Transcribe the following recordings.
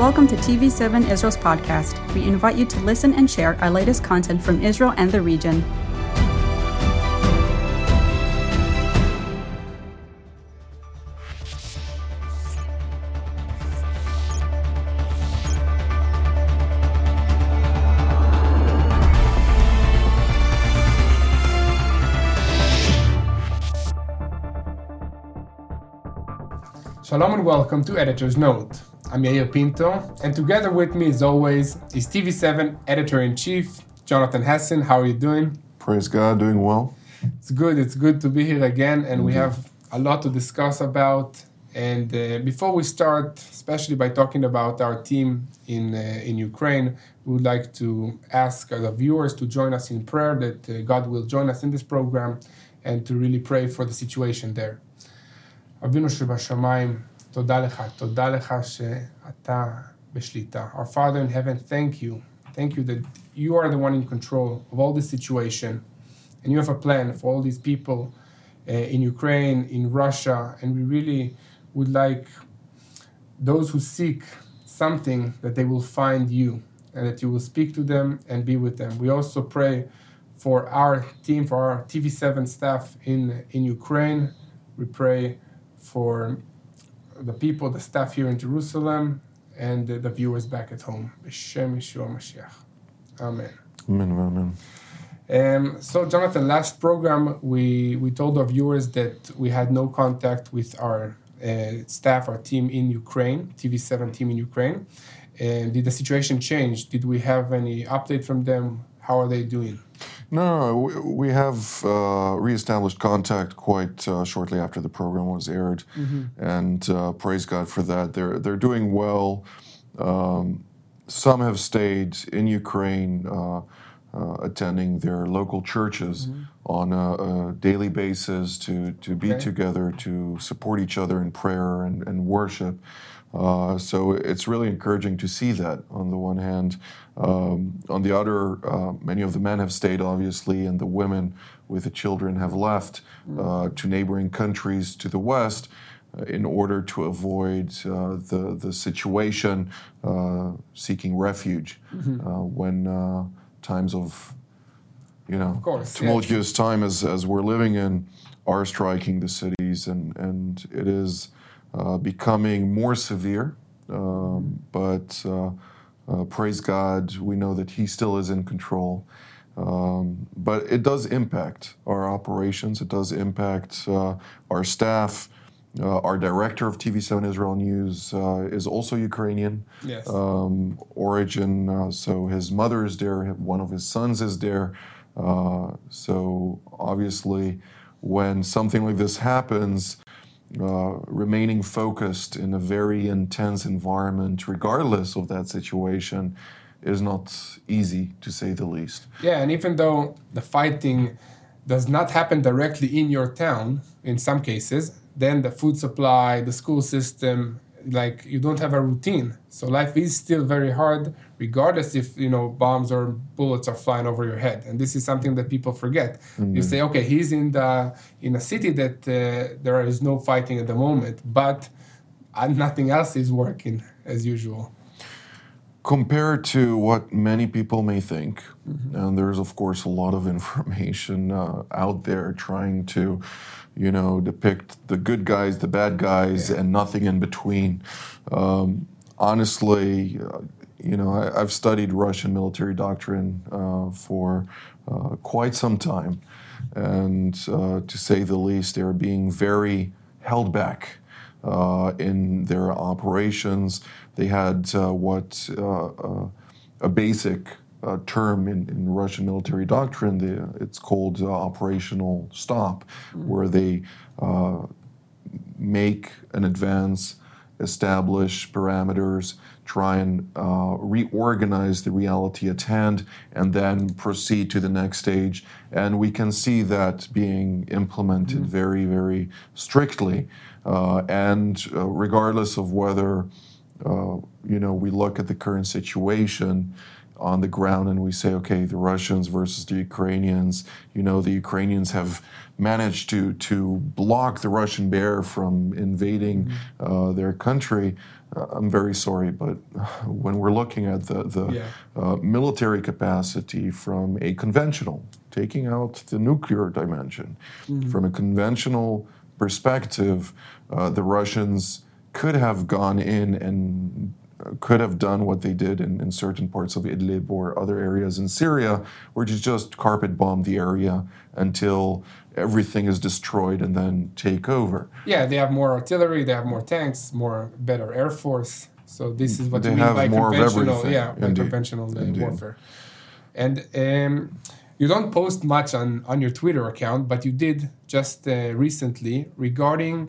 Welcome to TV7 Israel's podcast. We invite you to listen and share our latest content from Israel and the region. Shalom and welcome to Editor's Note. I'm Yair Pinto, and together with me, as always, is TV7 Editor in Chief, Jonathan Hassan. How are you doing? Praise God, doing well. It's good. It's good to be here again, and we have a lot to discuss about. And uh, before we start, especially by talking about our team in uh, in Ukraine, we would like to ask the viewers to join us in prayer that uh, God will join us in this program, and to really pray for the situation there. אבינו שבשמיים, תודה לך, תודה לך שאתה בשליטה. Our Father in heaven, thank you. Thank you that you are the one in control of all this situation. And you have a plan for all these people uh, in Ukraine, in Russia. And we really would like those who seek something that they will find you and that you will speak to them and be with them. We also pray for our team, for our TV7 staff in, in Ukraine. We pray for the people, the staff here in Jerusalem, and the, the viewers back at home. B'Shem Yeshua Mashiach. Amen. Amen, amen. Um, so, Jonathan, last program we, we told our viewers that we had no contact with our uh, staff, our team in Ukraine, TV7 team in Ukraine. And did the situation change? Did we have any update from them? How are they doing? No, we, have uh, reestablished contact quite uh, shortly after the program was aired, and uh, praise God for that. They're they're doing well. Um, some have stayed in Ukraine, uh, uh, attending their local churches on a, a daily basis to to be Okay. together, to support each other in prayer and, and worship. Uh, so it's really encouraging to see that on the one hand. Um, on the other, uh, many of the men have stayed, obviously, and the women with the children have left uh, to neighboring countries to the west uh, in order to avoid uh, the, the situation uh, seeking refuge uh, when uh, times of you know yeah. tumultuous time as, as we're living in are striking the cities and, and it is uh, becoming more severe um, but uh, uh, praise God we know that he still is in control um, but it does impact our operations it does impact uh, our staff uh, our director of TV7 Israel News uh, is also Ukrainian Yes. um, origin. Uh, so his mother is there, one of his sons is there. Uh, so obviously, when something like this happens, uh, remaining focused in a very intense environment, regardless of that situation, is not easy to say the least. Yeah, and even though the fighting does not happen directly in your town, in some cases, then the food supply, the school system, like you don't have a routine. So life is still very hard, regardless if you know bombs or bullets are flying over your head. And this is something that people forget. You say, okay, he's in the in a city that uh, there is no fighting at the moment, but uh, nothing else is working as usual. compared to what many people may think, and there's of course a lot of information uh, out there trying to, you know, depict the good guys, the bad guys, and nothing in between. Um, honestly, uh, you know, I, I've studied Russian military doctrine uh, for uh, quite some time, and uh, to say the least, they're being very held back uh, in their operations. They had uh, what uh, uh, a basic uh, term in, in Russian military doctrine. The, it's called uh, operational stop, where they uh, make an advance, establish parameters, try and uh, reorganize the reality at hand, and then proceed to the next stage. And we can see that being implemented very, very strictly. Uh, and uh, regardless of whether uh, you know we look at the current situation, on the ground and we say, okay, the Russians versus the Ukrainians, you know, the Ukrainians have managed to, to block the Russian bear from invading Mm-hmm. uh, their country. Uh, I'm very sorry, but when we're looking at the, the Yeah. uh, military capacity from a conventional, taking out the nuclear dimension, from a conventional perspective, uh, the Russians could have gone in and could have done what they did in, in certain parts of Idlib or other areas in Syria, which is just carpet bomb the area until everything is destroyed and then take over. Yeah, they have more artillery, they have more tanks, more better air force. So this is what They you mean have by more conventional, yeah, by conventional uh, indeed. warfare. And um, you don't post much on, on your Twitter account, but you did just uh, recently regarding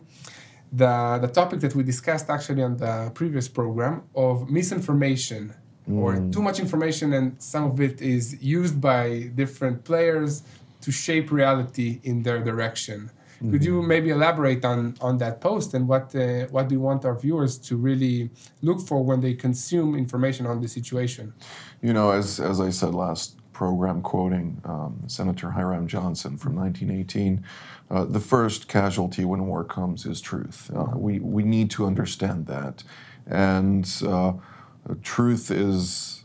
the the topic that we discussed actually on the previous program of misinformation or Mm. too much information, and some of it is used by different players to shape reality in their direction. Could you maybe elaborate on, on that post and what uh, what do you want our viewers to really look for when they consume information on the situation? You know, as, as I said last program, quoting um, Senator Hiram Johnson from 1918, uh, the first casualty when war comes is truth. Uh, we, we need to understand that. And uh, truth is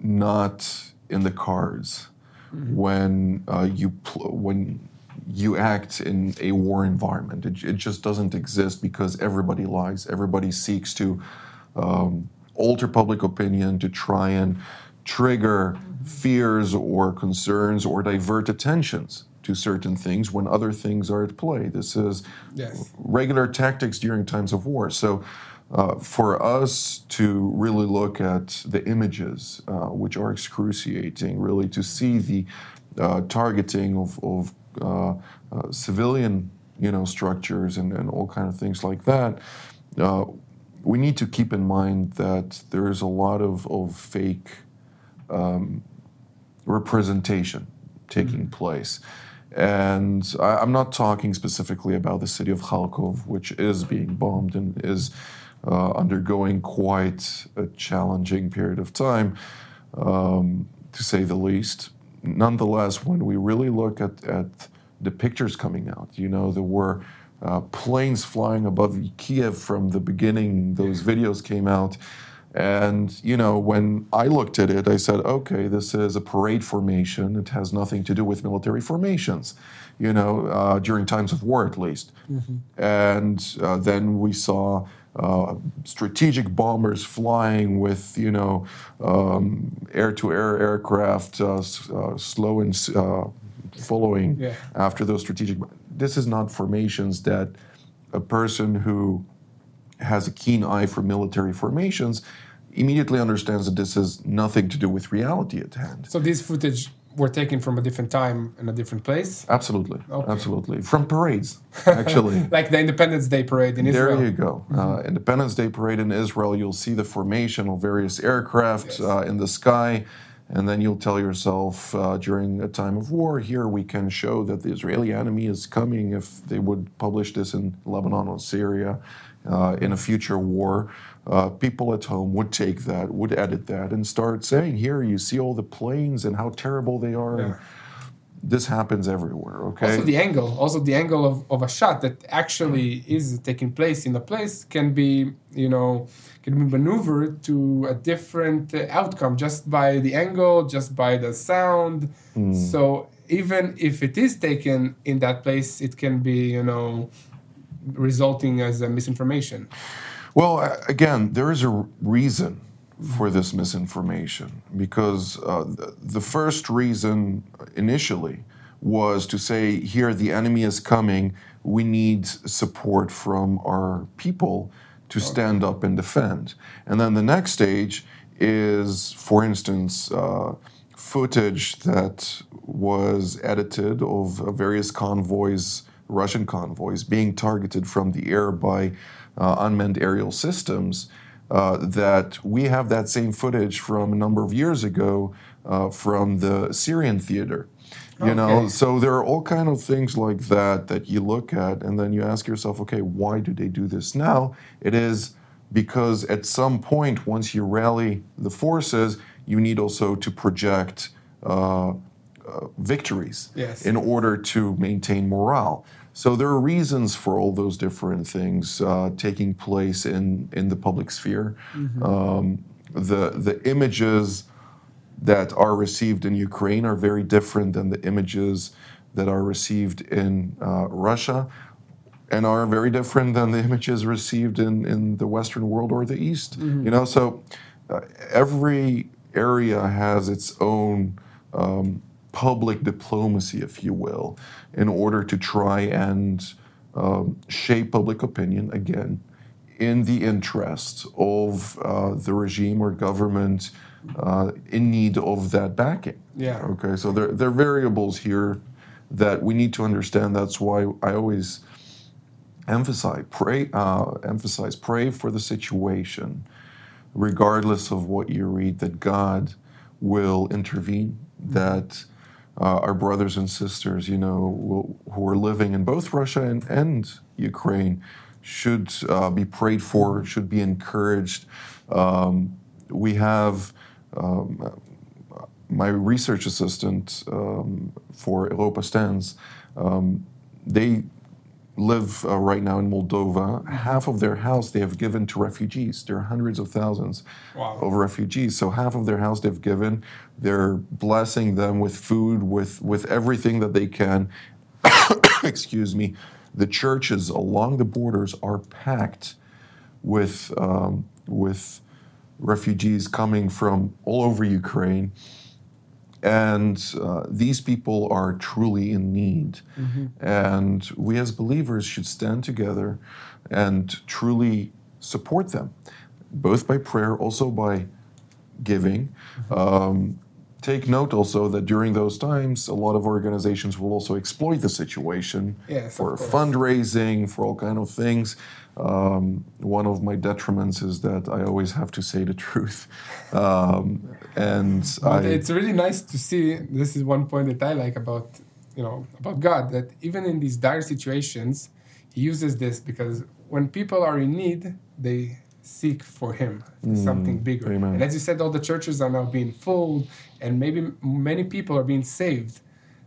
not in the cards when uh, you pl- when you act in a war environment. It, it just doesn't exist because everybody lies. Everybody seeks to um, alter public opinion to try and trigger fears or concerns or divert attentions to certain things when other things are at play. This is Yes. regular tactics during times of war. So, uh, for us to really look at the images, uh, which are excruciating, really to see the uh, targeting of, of uh, uh, civilian, you know, structures and, and all kind of things like that, uh, we need to keep in mind that there is a lot of, of fake um, representation taking place. And I, I'm not talking specifically about the city of Kharkov, which is being bombed and is uh, undergoing quite a challenging period of time, um, to say the least. Nonetheless, when we really look at, at the pictures coming out, you know, there were uh, planes flying above Kiev from the beginning, those videos came out. And, you know, when I looked at it, I said, okay, this is a parade formation. It has nothing to do with military formations, you know, uh, during times of war at least. And uh, then we saw uh, strategic bombers flying with, you know, air to air aircraft, uh, s- uh, slow and uh, following Yeah. after those strategic. This is not formations that a person who has a keen eye for military formations immediately understands that this has nothing to do with reality at hand. So these footage were taken from a different time in a different place, Absolutely, Okay. absolutely. From parades, actually. like the Independence Day parade in Israel. There you go. Uh, Independence Day parade in Israel, you'll see the formation of various aircraft Yes. uh, in the sky, and then you'll tell yourself uh, during a time of war, here we can show that the Israeli enemy is coming. If they would publish this in Lebanon or Syria uh, in a future war, uh, people at home would take that, would edit that, and start saying, here you see all the planes and how terrible they are. Yeah. this happens everywhere, okay? Also, the angle, also the angle of, of a shot that actually is taking place in a place can be, you know, can be maneuvered to a different uh, outcome just by the angle, just by the sound. So even if it is taken in that place, it can be, you know, resulting as a misinformation. Well, again, there is a reason for this misinformation because uh, the first reason initially was to say, here, the enemy is coming, we need support from our people to stand up and defend. And then the next stage is, for instance, uh, footage that was edited of various convoys, Russian convoys, being targeted from the air by uh, unmanned aerial systems. Uh, that we have that same footage from a number of years ago uh, from the Syrian theater. You know, so there are all kind of things like that that you look at, and then you ask yourself, okay, why do they do this now? It is because at some point, once you rally the forces, you need also to project uh, uh, victories Yes. in order to maintain morale. So there are reasons for all those different things uh, taking place in, in the public sphere. Um, the the images that are received in Ukraine are very different than the images that are received in uh, Russia and are very different than the images received in, in the Western world or the East. You know, so uh, every area has its own um, public diplomacy, if you will, in order to try and um, shape public opinion again in the interest of uh, the regime or government uh, in need of that backing. Yeah. Okay, so there, there are variables here that we need to understand. That's why I always emphasize pray uh, emphasize pray for the situation regardless of what you read that god will intervene that uh, our brothers and sisters you know who are living in both russia and, and ukraine should uh, be prayed for should be encouraged. Um, we have um, my research assistant um, for Europa Stands, um, they live uh, right now in Moldova. Half of their house they have given to refugees. There are hundreds of thousands Wow. of refugees. So half of their house they've given. They're blessing them with food, with with everything that they can. Excuse me. The churches along the borders are packed with um, with refugees coming from all over Ukraine. And uh, these people are truly in need. And we as believers should stand together and truly support them, both by prayer, also by giving. Um, take note also that during those times, a lot of organizations will also exploit the situation Yes, for fundraising, for all kind of things. Um, one of my detriments is that I always have to say the truth, um, and I, it's really nice to see. This is one point that I like about you know about God that even in these dire situations, He uses this because when people are in need, they seek for Him something bigger. Mm, amen. And as you said, all the churches are now being full, and maybe many people are being saved.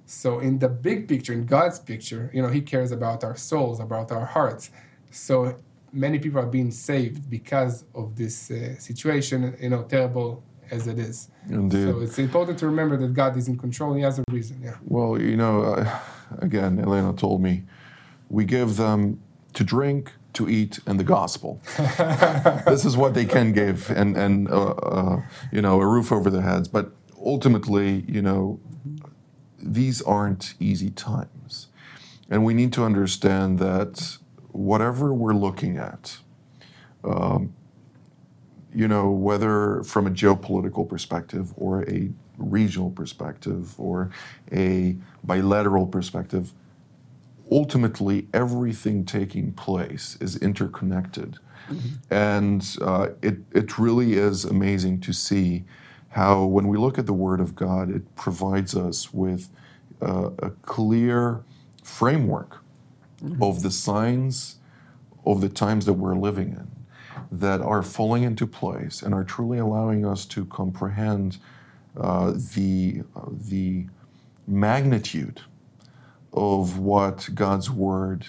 So in the big picture, in God's picture, you know, He cares about our souls, about our hearts. So many people are being saved because of this uh, situation, you know, terrible as it is. Indeed. So it's important to remember that God is in control. He has a reason. Yeah. well, you know, uh, again, Elena told me, we give them to drink, to eat, and the gospel. this is what they can give, and and uh, uh, you know, a roof over their heads. But ultimately, you know, these aren't easy times, and we need to understand that whatever we're looking at, um, you know, whether from a geopolitical perspective or a regional perspective or a bilateral perspective, ultimately everything taking place is interconnected. And uh, it, it really is amazing to see how, when we look at the Word of God, it provides us with uh, a clear framework of the signs of the times that we're living in that are falling into place and are truly allowing us to comprehend uh, the, uh, the magnitude of what God's Word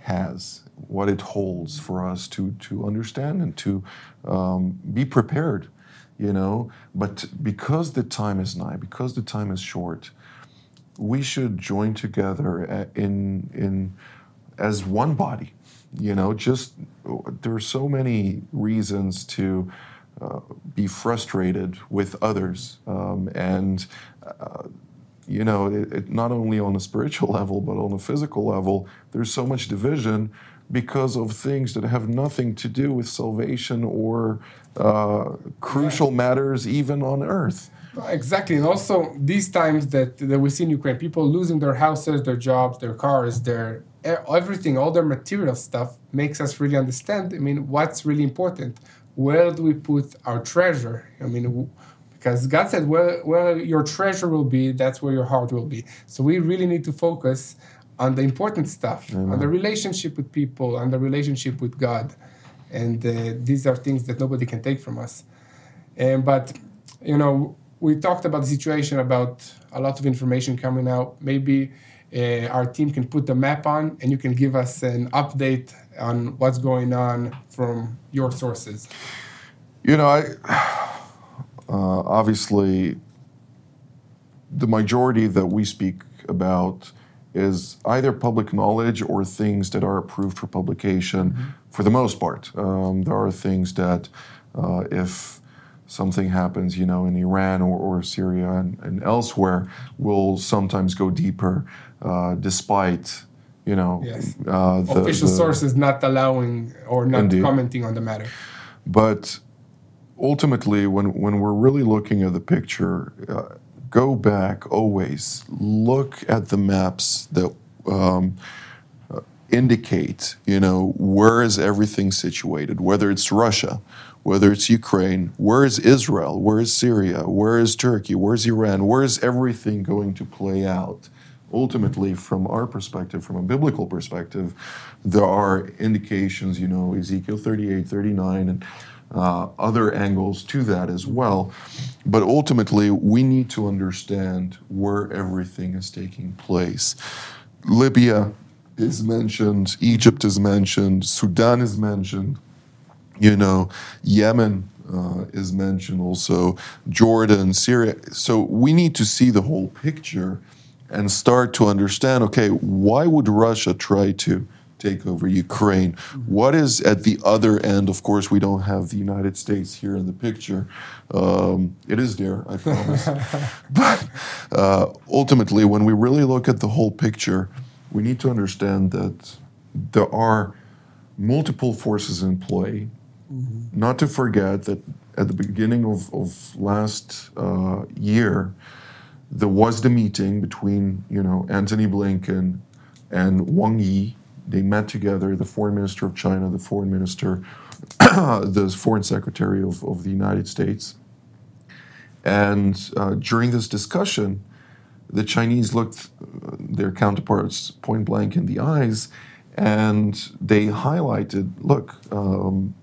has, what it holds for us to, to understand and to um, be prepared, you know. But because the time is nigh, because the time is short, we should join together in, in, as one body. You know, just there are so many reasons to uh, be frustrated with others, um, and uh, you know, it, it, not only on a spiritual level but on a physical level, there's so much division because of things that have nothing to do with salvation or uh, crucial matters even on earth. Exactly, and also these times that, that we see in Ukraine, people losing their houses, their jobs, their cars, their everything, all their material stuff makes us really understand. I mean, what's really important? Where do we put our treasure? I mean, because God said, where, where your treasure will be, that's where your heart will be. So we really need to focus on the important stuff, on the relationship with people, on the relationship with God. And uh, these are things that nobody can take from us. And, but you know, we talked about the situation about a lot of information coming out. Maybe uh, our team can put the map on and you can give us an update on what's going on from your sources. You know, I obviously the majority that we speak about is either public knowledge or things that are approved for publication mm-hmm. for the most part. Um, there are things that, uh, if something happens, you know, in Iran or, or Syria and, and elsewhere, will sometimes go deeper uh, despite, you know, yes. uh, the, official the, sources not allowing or not indeed. commenting on the matter. But ultimately, when, when we're really looking at the picture, uh, go back always, look at the maps that um, indicate, you know, where is everything situated, whether it's Russia, whether it's Ukraine, where is Israel, where is Syria, where is Turkey, where is Iran, where is everything going to play out? Ultimately, from our perspective, from a biblical perspective, there are indications, you know, Ezekiel 38, 39, and uh, other angles to that as well. But ultimately, we need to understand where everything is taking place. Libya is mentioned, Egypt is mentioned, Sudan is mentioned, you know, Yemen uh, is mentioned also, Jordan, Syria. So we need to see the whole picture and start to understand okay, why would Russia try to take over Ukraine. What is at the other end? Of course, we don't have the United States here in the picture. Um, it is there, I promise. but uh, ultimately, when we really look at the whole picture, we need to understand that there are multiple forces in play. Mm-hmm. Not to forget that at the beginning of, of last uh, year, there was the meeting between you know Antony Blinken and Wang Yi, they met together, the foreign minister of China, the foreign minister, the foreign secretary of, of the United States. And uh, during this discussion, the Chinese looked uh, their counterparts point blank in the eyes and they highlighted look, um,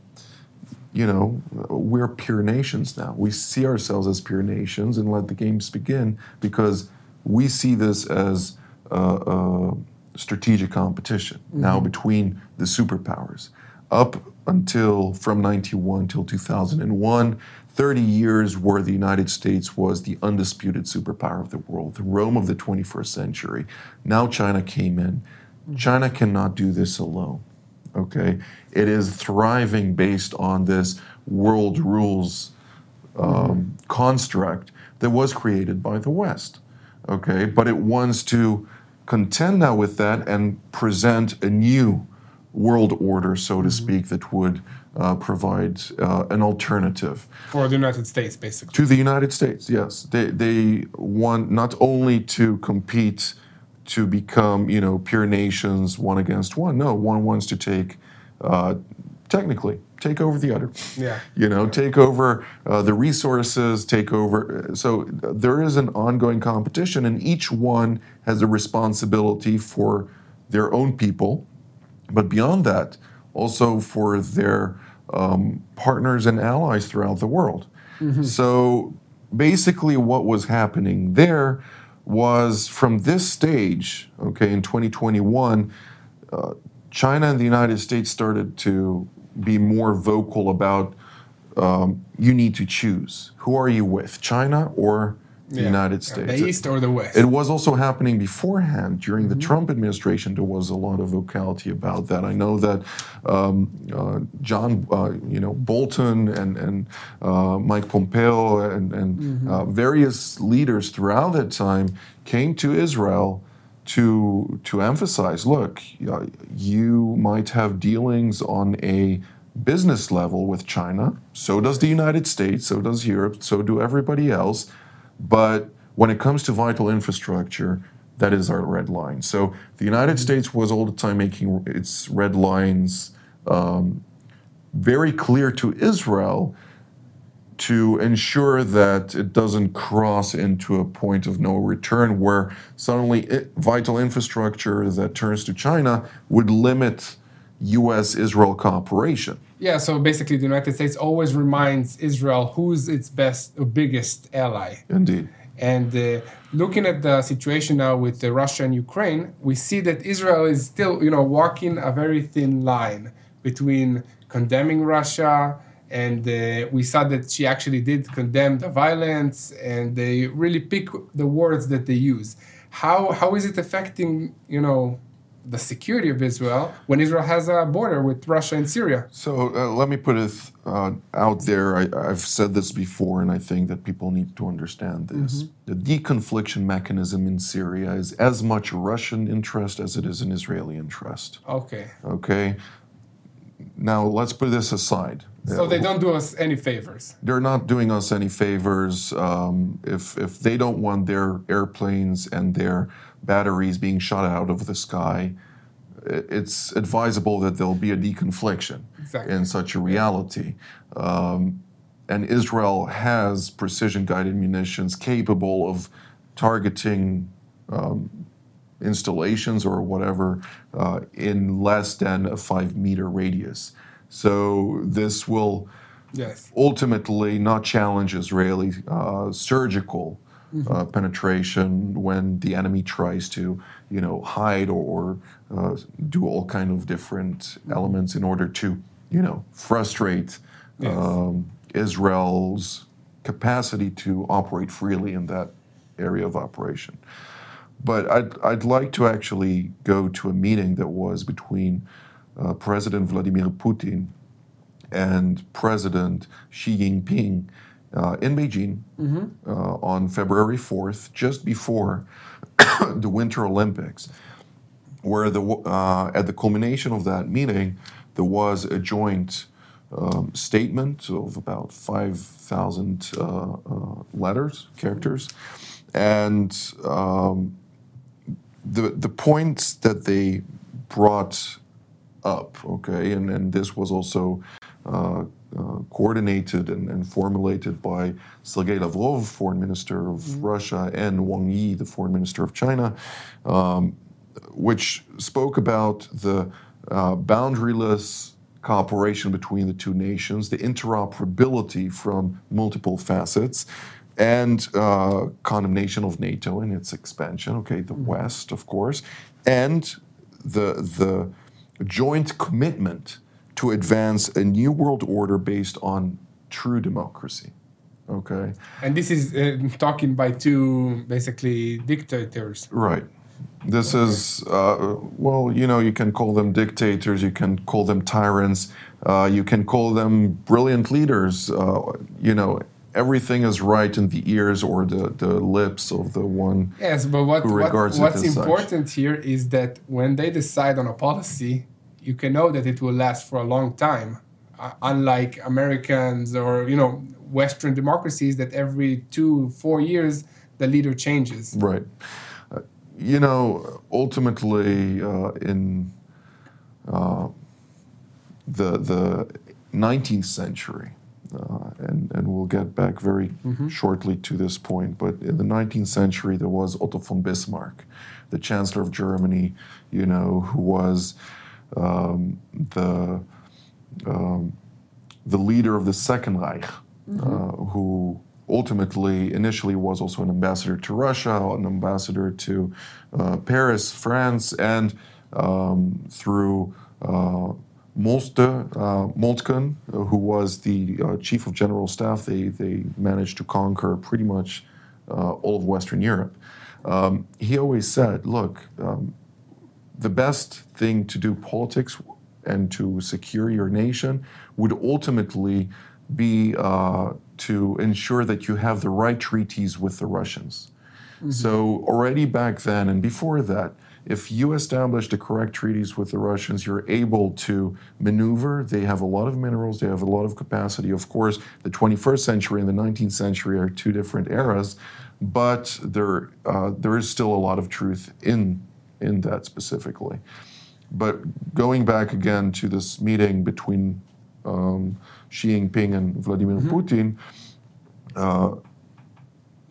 you know, we're peer nations now. We see ourselves as peer nations and let the games begin because we see this as uh, uh strategic competition mm-hmm. now between the superpowers. Up until from 91 till 2001, 30 years where the United States was the undisputed superpower of the world, the Rome of the 21st century. Now China came in. Mm-hmm. China cannot do this alone. Okay? It is thriving based on this world rules um, mm-hmm. construct that was created by the West. Okay? But it wants to contend now with that and present a new world order, so to mm-hmm. speak, that would uh, provide uh, an alternative for the United States, basically. To the United States, yes. They they want not only to compete to become you know pure nations one against one. No, one wants to take uh, technically take over the other. Yeah. You know, take over uh, the resources, take over. So there is an ongoing competition, and each one has a responsibility for their own people, but beyond that, also for their um, partners and allies throughout the world. Mm-hmm. So basically, what was happening there was from this stage, okay, in 2021. Uh, China and the United States started to be more vocal about um, you need to choose. Who are you with, China or the yeah. United States? The East or the West? It was also happening beforehand. During mm-hmm. the Trump administration, there was a lot of vocality about that. I know that um, uh, John, uh, you know, Bolton and, and uh, Mike Pompeo and, and mm-hmm. Uh, various leaders throughout that time came to Israel to to emphasize look you might have dealings on a business level with China. So does the United States so does Europe so do everybody else. But when it comes to vital infrastructure that is our red line. So the United States was all the time making its red lines um, very clear to Israel to ensure that it doesn't cross into a point of no return where suddenly it, vital infrastructure that turns to China would limit U.S. Israel cooperation. Yeah, so basically, the United States always reminds Israel who's its best or biggest ally. Indeed. And uh, looking at the situation now with uh, Russia and Ukraine, we see that Israel is still, you know, walking a very thin line between condemning Russia and uh, we saw that she actually did condemn the violence and they really pick the words that they use. How how is it affecting, you know, the security of Israel when Israel has a border with Russia and Syria. So uh, let me put it uh, out there. I, have said this before, and I think that people need to understand this. Mm-hmm. The deconfliction mechanism in Syria is as much a Russian interest as it is an Israeli interest. Okay. Okay. Now let's put this aside. So they don't do us any favors. They're not doing us any favors. Um, if if they don't want their airplanes and their batteries being shot out of the sky, it's advisable that there'll be a deconfliction exactly. in such a reality. Um, and Israel has precision guided munitions capable of targeting um, installations or whatever uh, in less than a five meter radius. So this will yes. ultimately not challenge Israeli uh, surgical mm-hmm. uh, penetration when the enemy tries to, you know, hide or, uh, do all kind of different mm-hmm. elements in order to, you know, frustrate yes. um, Israel's capacity to operate freely in that area of operation. But I'd, I'd like to actually go to a meeting that was between uh, President Vladimir Putin and President Xi Jinping uh, in Beijing mm-hmm. uh, on February 4th, just before the Winter Olympics, where the, uh, at the culmination of that meeting, there was a joint um, statement of about 5,000 uh, uh, letters, characters, and um, the, the points that they brought up, okay, and, and this was also uh, uh, coordinated and, and, formulated by Sergei Lavrov, foreign minister of mm-hmm. Russia, and Wang Yi, the foreign minister of China, um, which spoke about the uh, boundaryless cooperation between the two nations, the interoperability from multiple facets, and uh, condemnation of NATO and its expansion. Okay, the mm-hmm. West, of course, and the the joint commitment to advance a new world order based on true democracy. Okay. And this is uh, talking by two basically dictators. Right. This is, uh, well, you know, you can call them dictators, you can call them tyrants, uh, you can call them brilliant leaders. Uh, you know, everything is right in the ears or the, the lips of the one yes, but what, what what's important such. here is that when they decide on a policy, you can know that it will last for a long time. Uh, unlike Americans or you know Western democracies, that every two four years the leader changes. Right. Uh, you know, ultimately, uh, in uh, the the 19th century, uh, and, and we'll get back very mm-hmm. shortly to this point. But in the 19th century, there was Otto von Bismarck, the Chancellor of Germany, you know, who was um, the um, the leader of the Second Reich, mm-hmm. uh, who ultimately initially was also an ambassador to Russia, an ambassador to uh, Paris, France, and um, through Moltke, uh, Moltken, who was the uh, chief of general staff, they, they managed to conquer pretty much uh, all of Western Europe. Um, he always said, look, um, the best thing to do politics and to secure your nation would ultimately be uh, to ensure that you have the right treaties with the Russians. Mm-hmm. So already back then and before that, if you establish the correct treaties with the Russians, you're able to maneuver. They have a lot of minerals, they have a lot of capacity. Of course, the 21st century and the 19th century are two different eras, but there, uh, there is still a lot of truth in in that specifically. But going back again to this meeting between um, Xi Jinping and Vladimir mm-hmm. Putin, uh,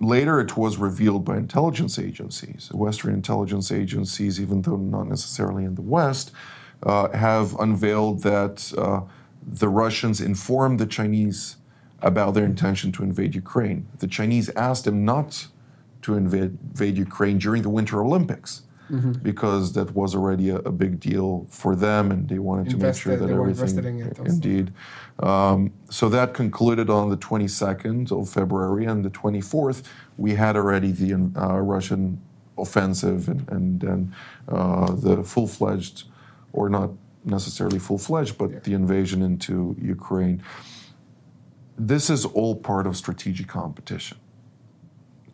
later it was revealed by intelligence agencies, Western intelligence agencies, even though not necessarily in the West, uh, have unveiled that uh, the Russians informed the Chinese about their intention to invade Ukraine. The Chinese asked them not to invade, invade Ukraine during the Winter Olympics. Mm-hmm. Because that was already a, a, big deal for them, and they wanted invested, to make sure that everything. it indeed. Um, so that concluded on the 22nd of February, and the 24th we had already the uh, Russian offensive and and, and uh, the full-fledged, or not necessarily full-fledged, but yeah. the invasion into Ukraine. This is all part of strategic competition.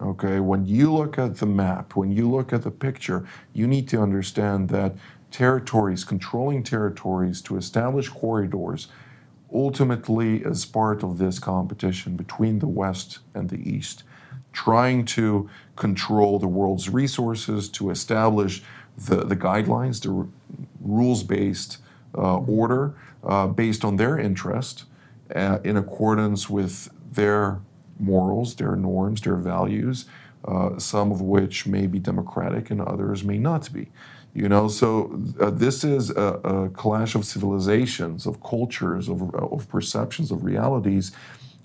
Okay, when you look at the map, when you look at the picture, you need to understand that territories, controlling territories to establish corridors, ultimately as part of this competition between the West and the East, trying to control the world's resources, to establish the, the guidelines, the r- rules based uh, order uh, based on their interest uh, in accordance with their morals, their norms, their values, uh, some of which may be democratic and others may not be. You know, so uh, this is a, a, clash of civilizations, of cultures, of, of perceptions, of realities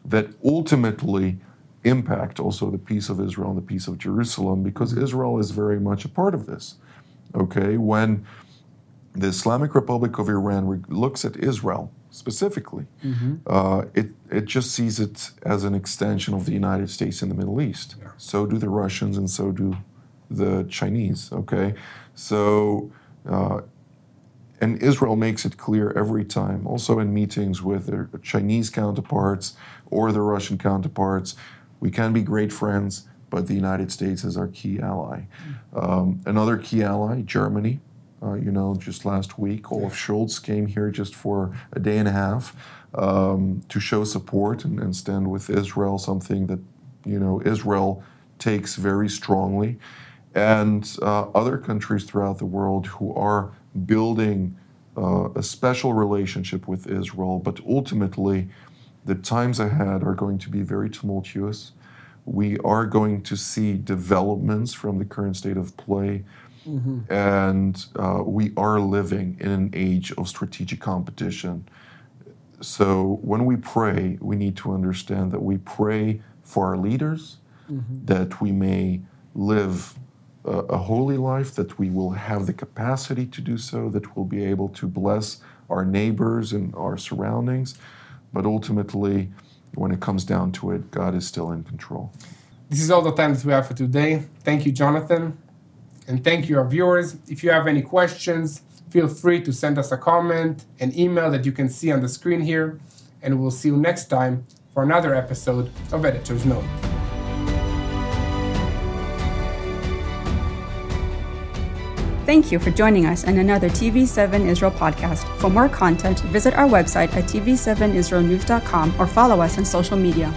that ultimately impact also the peace of Israel and the peace of Jerusalem because Israel is very much a part of this. Okay, when the Islamic Republic of Iran re- looks at Israel specifically, mm-hmm. uh, it, it just sees it as an extension of the United States in the Middle East. Yeah. So do the Russians and so do the Chinese, okay? So, uh, and Israel makes it clear every time, also in meetings with their Chinese counterparts or the Russian counterparts, we can be great friends, but the United States is our key ally. Mm-hmm. Um, another key ally, Germany, uh, you know, just last week, Olaf Scholz came here just for a day and a half um, to show support and, and, stand with Israel, something that, you know, Israel takes very strongly. And uh, other countries throughout the world who are building uh, a special relationship with Israel, but ultimately, the times ahead are going to be very tumultuous. We are going to see developments from the current state of play Mm-hmm. And uh, we are living in an age of strategic competition. So when we pray, we need to understand that we pray for our leaders, mm-hmm. that we may live a, a, holy life, that we will have the capacity to do so, that we'll be able to bless our neighbors and our surroundings. But ultimately, when it comes down to it, God is still in control. This is all the time that we have for today. Thank you, Jonathan. And thank you, our viewers. If you have any questions, feel free to send us a comment, an email that you can see on the screen here, and we'll see you next time for another episode of Editor's Note. Thank you for joining us in another TV7 Israel podcast. For more content, visit our website at tv7israelnews.com or follow us on social media.